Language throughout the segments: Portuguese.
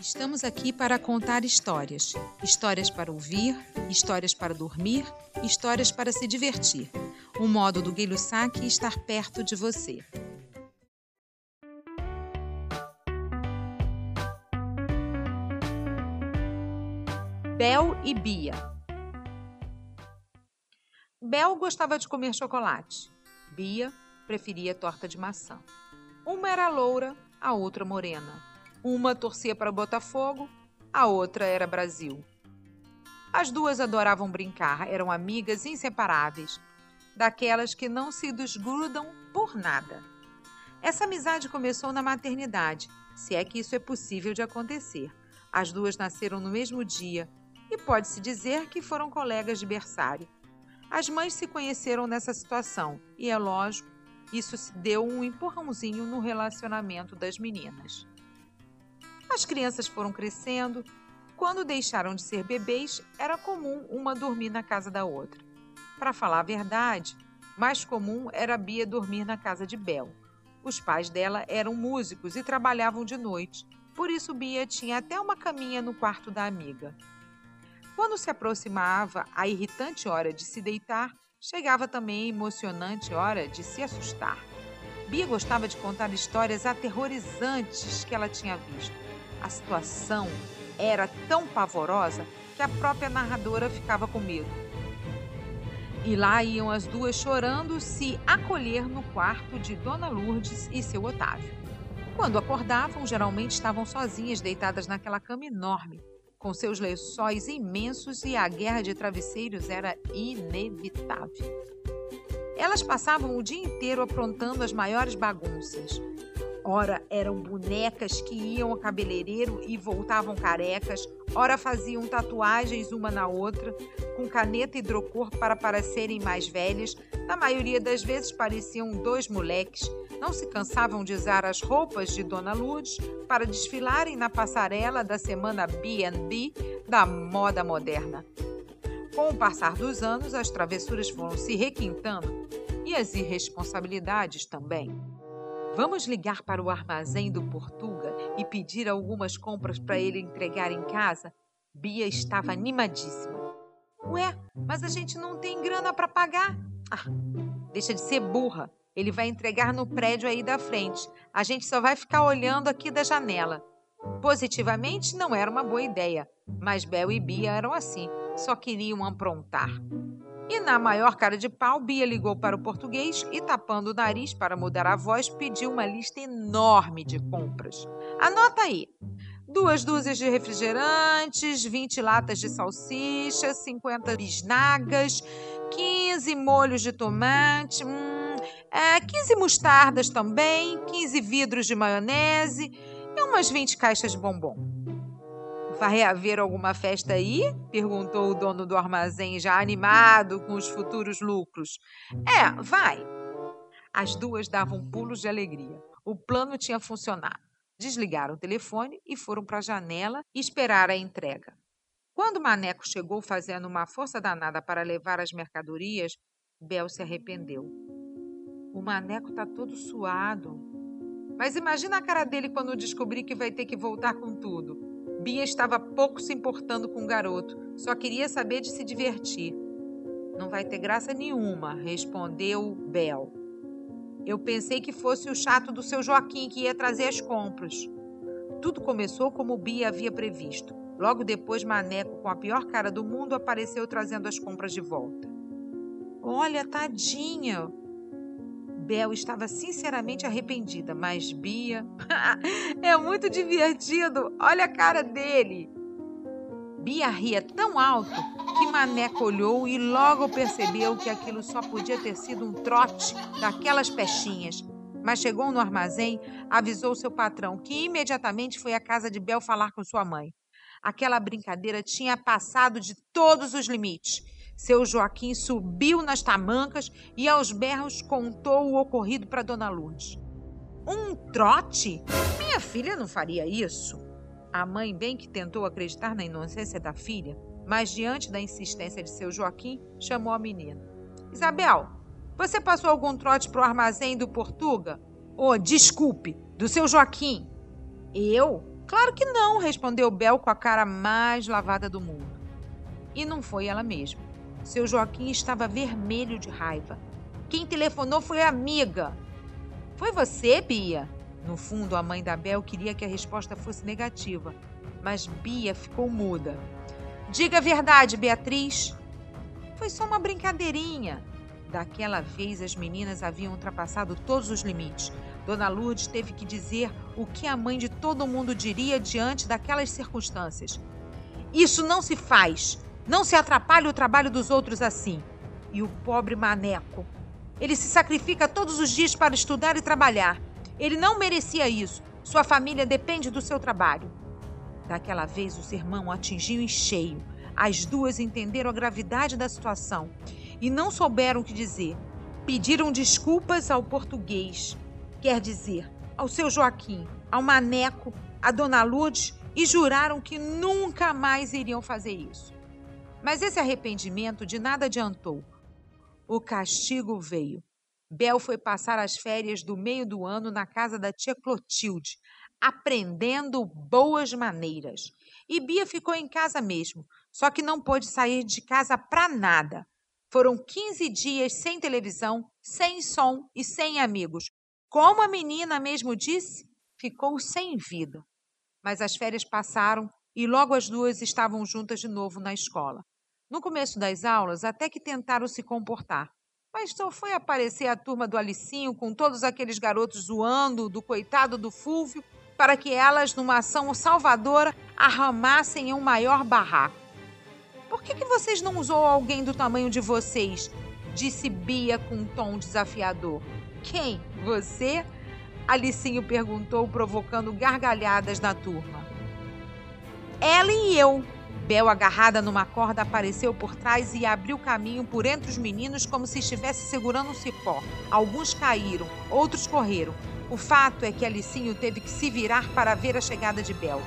Estamos aqui para contar histórias. Histórias para ouvir, histórias para dormir, histórias para se divertir. O modo do Guilho Saque estar perto de você. Bel e Bia. Bel gostava de comer chocolate. Bia preferia torta de maçã. Uma era loura, a outra morena. Uma torcia para o Botafogo, a outra era Brasil. As duas adoravam brincar, eram amigas inseparáveis, daquelas que não se desgrudam por nada. Essa amizade começou na maternidade, se é que isso é possível de acontecer. As duas nasceram no mesmo dia e pode-se dizer que foram colegas de berçário. As mães se conheceram nessa situação e, é lógico, isso deu um empurrãozinho no relacionamento das meninas. As crianças foram crescendo. Quando deixaram de ser bebês, era comum uma dormir na casa da outra. Para falar a verdade, mais comum era Bia dormir na casa de Bel. Os pais dela eram músicos e trabalhavam de noite, por isso Bia tinha até uma caminha no quarto da amiga. Quando se aproximava a irritante hora de se deitar, chegava também a emocionante hora de se assustar. Bia gostava de contar histórias aterrorizantes que ela tinha visto. A situação era tão pavorosa que a própria narradora ficava com medo. E lá iam as duas chorando se acolher no quarto de Dona Lourdes e seu Otávio. Quando acordavam, geralmente estavam sozinhas deitadas naquela cama enorme, com seus lençóis imensos e a guerra de travesseiros era inevitável. Elas passavam o dia inteiro aprontando as maiores bagunças. Ora eram bonecas que iam ao cabeleireiro e voltavam carecas, ora faziam tatuagens uma na outra, com caneta hidrocor para parecerem mais velhas. Na maioria das vezes pareciam dois moleques. Não se cansavam de usar as roupas de Dona Lourdes para desfilarem na passarela da semana B&B da moda moderna. Com o passar dos anos, as travessuras foram se requintando e as irresponsabilidades também. Vamos ligar para o armazém do Portuga e pedir algumas compras para ele entregar em casa? Bia estava animadíssima. Ué, mas a gente não tem grana para pagar. Ah, deixa de ser burra. Ele vai entregar no prédio aí da frente. A gente só vai ficar olhando aqui da janela. Positivamente, não era uma boa ideia, mas Bel e Bia eram assim, só queriam aprontar. E na maior cara de pau, Bia ligou para o português e, tapando o nariz para mudar a voz, pediu uma lista enorme de compras. Anota aí: duas dúzias de refrigerantes, 20 latas de salsicha, 50 bisnagas, 15 molhos de tomate, hum, é, 15 mostardas também, 15 vidros de maionese e umas 20 caixas de bombom. Vai haver alguma festa aí? perguntou o dono do armazém, já animado com os futuros lucros. É, vai. As duas davam pulos de alegria. O plano tinha funcionado. Desligaram o telefone e foram para a janela esperar a entrega. Quando Maneco chegou fazendo uma força danada para levar as mercadorias, Bel se arrependeu. O Maneco está todo suado. Mas imagina a cara dele quando descobrir que vai ter que voltar com tudo. Bia estava pouco se importando com o garoto, só queria saber de se divertir. Não vai ter graça nenhuma, respondeu Bel. Eu pensei que fosse o chato do seu Joaquim que ia trazer as compras. Tudo começou como Bia havia previsto. Logo depois, Maneco, com a pior cara do mundo, apareceu trazendo as compras de volta. Olha, tadinha, Bel estava sinceramente arrependida, mas Bia. é muito divertido! Olha a cara dele! Bia ria tão alto que Maneco olhou e logo percebeu que aquilo só podia ter sido um trote daquelas pechinhas. Mas chegou no armazém, avisou seu patrão, que imediatamente foi à casa de Bel falar com sua mãe. Aquela brincadeira tinha passado de todos os limites seu Joaquim subiu nas tamancas e aos berros contou o ocorrido para Dona Lourdes. Um trote? Minha filha não faria isso. A mãe bem que tentou acreditar na inocência da filha, mas diante da insistência de seu Joaquim, chamou a menina. Isabel, você passou algum trote para o armazém do Portuga? Oh, desculpe, do seu Joaquim. Eu? Claro que não, respondeu Bel com a cara mais lavada do mundo. E não foi ela mesma. Seu Joaquim estava vermelho de raiva. Quem telefonou foi a amiga. Foi você, Bia? No fundo, a mãe da Bel queria que a resposta fosse negativa, mas Bia ficou muda. Diga a verdade, Beatriz. Foi só uma brincadeirinha. Daquela vez, as meninas haviam ultrapassado todos os limites. Dona Lourdes teve que dizer o que a mãe de todo mundo diria diante daquelas circunstâncias. Isso não se faz. Não se atrapalhe o trabalho dos outros assim. E o pobre maneco. Ele se sacrifica todos os dias para estudar e trabalhar. Ele não merecia isso. Sua família depende do seu trabalho. Daquela vez, o sermão atingiu em cheio. As duas entenderam a gravidade da situação e não souberam o que dizer. Pediram desculpas ao português, quer dizer, ao seu Joaquim, ao Maneco, à Dona Lourdes e juraram que nunca mais iriam fazer isso. Mas esse arrependimento de nada adiantou. O castigo veio. Bel foi passar as férias do meio do ano na casa da tia Clotilde, aprendendo boas maneiras. E Bia ficou em casa mesmo, só que não pôde sair de casa para nada. Foram 15 dias sem televisão, sem som e sem amigos. Como a menina mesmo disse, ficou sem vida. Mas as férias passaram e logo as duas estavam juntas de novo na escola. No começo das aulas, até que tentaram se comportar. Mas só foi aparecer a turma do Alicinho com todos aqueles garotos zoando do coitado do Fúvio para que elas, numa ação salvadora, arramassem um maior barraco. Por que, que vocês não usou alguém do tamanho de vocês? Disse Bia com um tom desafiador. Quem? Você? Alicinho perguntou, provocando gargalhadas na turma. Ela e eu, Bel, agarrada numa corda, apareceu por trás e abriu caminho por entre os meninos como se estivesse segurando um cipó. Alguns caíram, outros correram. O fato é que Alicinho teve que se virar para ver a chegada de Bel.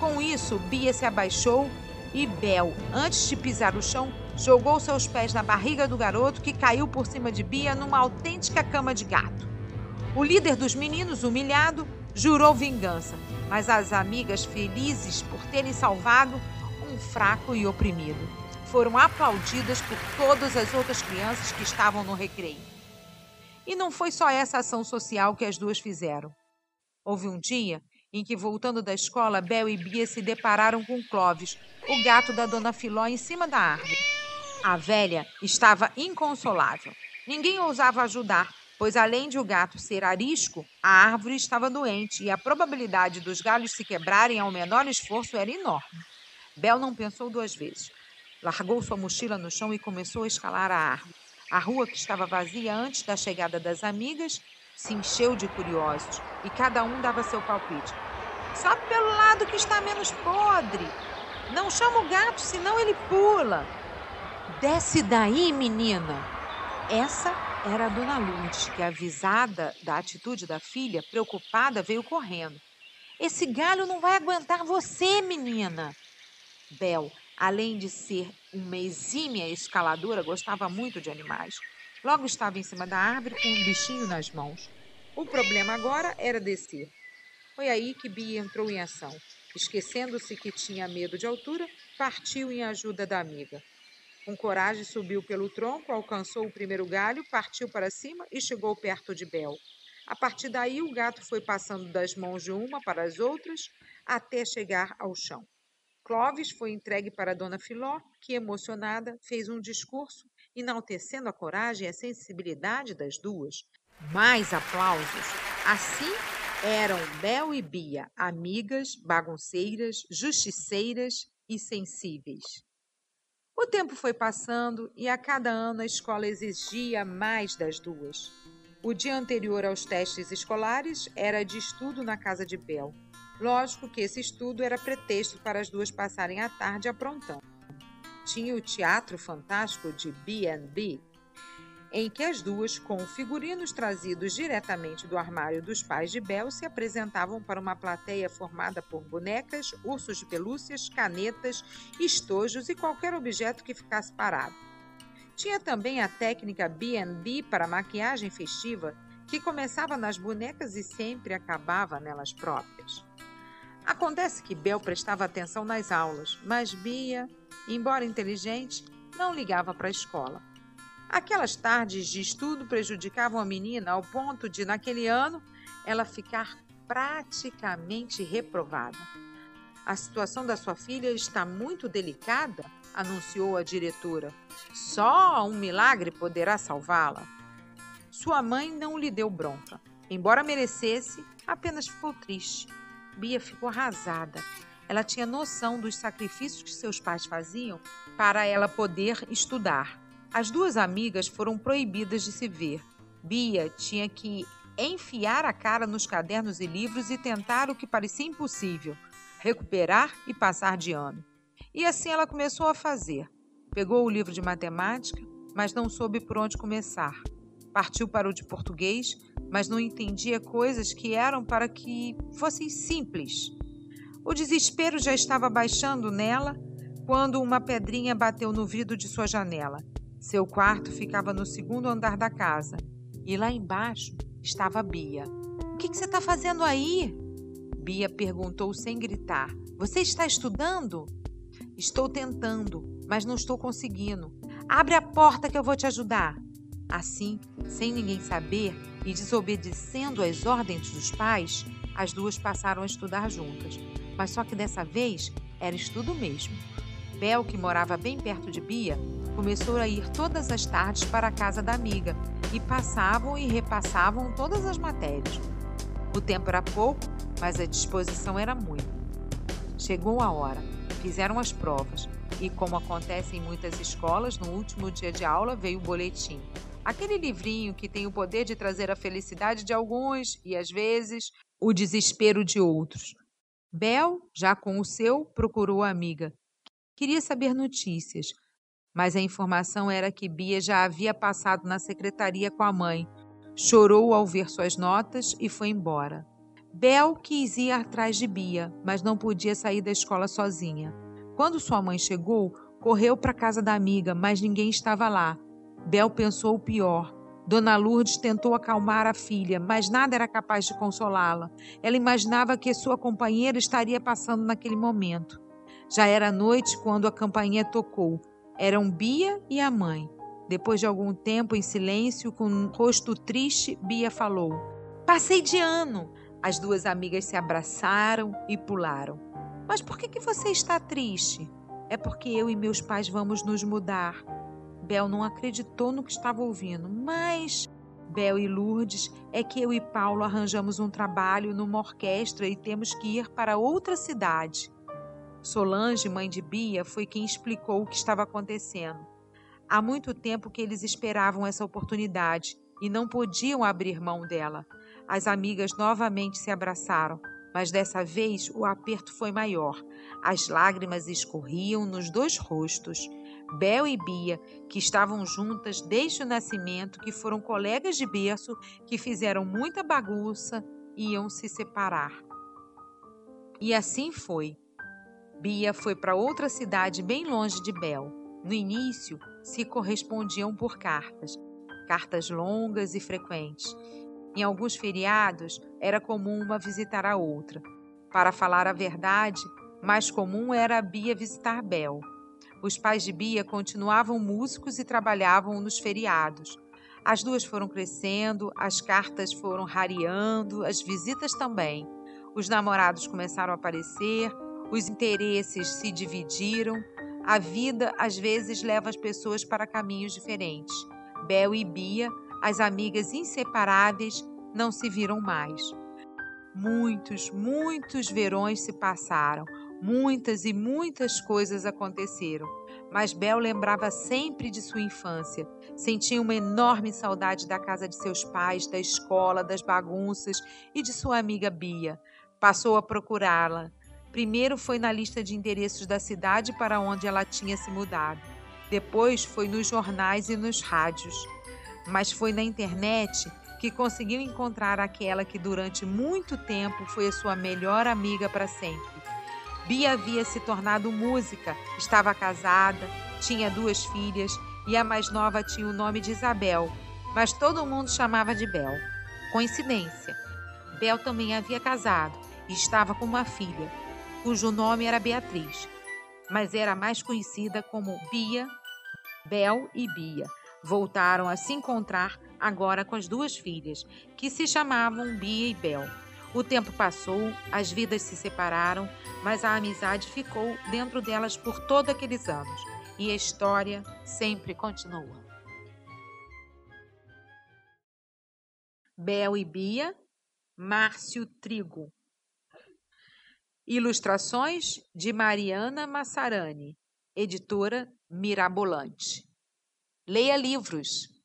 Com isso, Bia se abaixou e Bel, antes de pisar o chão, jogou seus pés na barriga do garoto que caiu por cima de Bia numa autêntica cama de gato. O líder dos meninos, humilhado, jurou vingança, mas as amigas, felizes por terem salvado, fraco e oprimido. Foram aplaudidas por todas as outras crianças que estavam no recreio. E não foi só essa ação social que as duas fizeram. Houve um dia em que, voltando da escola, Bel e Bia se depararam com Clovis, o gato da dona Filó, em cima da árvore. A velha estava inconsolável. Ninguém ousava ajudar, pois além de o gato ser arisco, a árvore estava doente e a probabilidade dos galhos se quebrarem ao menor esforço era enorme. Bel não pensou duas vezes. Largou sua mochila no chão e começou a escalar a árvore. A rua, que estava vazia antes da chegada das amigas, se encheu de curiosos e cada um dava seu palpite. Sobe pelo lado que está menos podre. Não chama o gato, senão ele pula. Desce daí, menina. Essa era a dona Lourdes, que, avisada da atitude da filha, preocupada, veio correndo. Esse galho não vai aguentar você, menina. Bel, além de ser uma exímia escaladora, gostava muito de animais. Logo estava em cima da árvore com um bichinho nas mãos. O problema agora era descer. Foi aí que Bia entrou em ação. Esquecendo-se que tinha medo de altura, partiu em ajuda da amiga. Com coragem, subiu pelo tronco, alcançou o primeiro galho, partiu para cima e chegou perto de Bel. A partir daí, o gato foi passando das mãos de uma para as outras até chegar ao chão. Clovis foi entregue para Dona Filó, que, emocionada, fez um discurso enaltecendo a coragem e a sensibilidade das duas. Mais aplausos. Assim eram Bel e Bia, amigas, bagunceiras, justiceiras e sensíveis. O tempo foi passando e a cada ano a escola exigia mais das duas. O dia anterior aos testes escolares era de estudo na casa de Bel. Lógico que esse estudo era pretexto para as duas passarem a tarde aprontando. Tinha o Teatro Fantástico de B&B, em que as duas, com figurinos trazidos diretamente do armário dos pais de Bel, se apresentavam para uma plateia formada por bonecas, ursos de pelúcias, canetas, estojos e qualquer objeto que ficasse parado. Tinha também a técnica B&B para maquiagem festiva, que começava nas bonecas e sempre acabava nelas próprias. Acontece que Bel prestava atenção nas aulas, mas Bia, embora inteligente, não ligava para a escola. Aquelas tardes de estudo prejudicavam a menina ao ponto de, naquele ano, ela ficar praticamente reprovada. A situação da sua filha está muito delicada, anunciou a diretora. Só um milagre poderá salvá-la. Sua mãe não lhe deu bronca. Embora merecesse, apenas ficou triste. Bia ficou arrasada. Ela tinha noção dos sacrifícios que seus pais faziam para ela poder estudar. As duas amigas foram proibidas de se ver. Bia tinha que enfiar a cara nos cadernos e livros e tentar o que parecia impossível: recuperar e passar de ano. E assim ela começou a fazer. Pegou o livro de matemática, mas não soube por onde começar. Partiu para o de português, mas não entendia coisas que eram para que fossem simples. O desespero já estava baixando nela quando uma pedrinha bateu no vidro de sua janela. Seu quarto ficava no segundo andar da casa e lá embaixo estava Bia. O que, você está fazendo aí? Bia perguntou sem gritar. Você está estudando? Estou tentando, mas não estou conseguindo. Abre a porta que eu vou te ajudar. Assim, sem ninguém saber e desobedecendo às ordens dos pais, as duas passaram a estudar juntas. Mas só que dessa vez era estudo mesmo. Bel, que morava bem perto de Bia, começou a ir todas as tardes para a casa da amiga e passavam e repassavam todas as matérias. O tempo era pouco, mas a disposição era muita. Chegou a hora, fizeram as provas e, como acontece em muitas escolas, no último dia de aula veio o boletim. Aquele livrinho que tem o poder de trazer a felicidade de alguns e, às vezes, o desespero de outros. Bel, já com o seu, procurou a amiga. Queria saber notícias, mas a informação era que Bia já havia passado na secretaria com a mãe. Chorou ao ver suas notas e foi embora. Bel quis ir atrás de Bia, mas não podia sair da escola sozinha. Quando sua mãe chegou, correu para a casa da amiga, mas ninguém estava lá. Bel pensou o pior. Dona Lourdes tentou acalmar a filha, mas nada era capaz de consolá-la. Ela imaginava que sua companheira estaria passando naquele momento. Já era noite quando a campainha tocou. Eram Bia e a mãe. Depois de algum tempo em silêncio, com um rosto triste, Bia falou: Passei de ano. As duas amigas se abraçaram e pularam. Mas por que, que você está triste? É porque eu e meus pais vamos nos mudar. Bel não acreditou no que estava ouvindo, mas Bel e Lourdes é que eu e Paulo arranjamos um trabalho numa orquestra e temos que ir para outra cidade. Solange, mãe de Bia, foi quem explicou o que estava acontecendo. Há muito tempo que eles esperavam essa oportunidade e não podiam abrir mão dela. As amigas novamente se abraçaram, mas dessa vez o aperto foi maior. As lágrimas escorriam nos dois rostos. Bel e Bia, que estavam juntas desde o nascimento, que foram colegas de berço, que fizeram muita bagunça, iam se separar. E assim foi. Bia foi para outra cidade bem longe de Bel. No início, se correspondiam por cartas, cartas longas e frequentes. Em alguns feriados, era comum uma visitar a outra. Para falar a verdade, mais comum era a Bia visitar Bel. Os pais de Bia continuavam músicos e trabalhavam nos feriados. As duas foram crescendo, as cartas foram rareando, as visitas também. Os namorados começaram a aparecer, os interesses se dividiram. A vida às vezes leva as pessoas para caminhos diferentes. Bel e Bia, as amigas inseparáveis, não se viram mais. Muitos, muitos verões se passaram. Muitas e muitas coisas aconteceram, mas Bel lembrava sempre de sua infância. Sentia uma enorme saudade da casa de seus pais, da escola, das bagunças e de sua amiga Bia. Passou a procurá-la. Primeiro foi na lista de endereços da cidade para onde ela tinha se mudado. Depois foi nos jornais e nos rádios. Mas foi na internet que conseguiu encontrar aquela que durante muito tempo foi a sua melhor amiga para sempre. Bia havia se tornado música, estava casada, tinha duas filhas e a mais nova tinha o nome de Isabel, mas todo mundo chamava de Bel. Coincidência. Bel também havia casado e estava com uma filha, cujo nome era Beatriz, mas era mais conhecida como Bia. Bel e Bia voltaram a se encontrar agora com as duas filhas, que se chamavam Bia e Bel. O tempo passou, as vidas se separaram, mas a amizade ficou dentro delas por todos aqueles anos e a história sempre continua. Bel e Bia, Márcio Trigo. Ilustrações de Mariana Massarani, editora Mirabolante. Leia livros.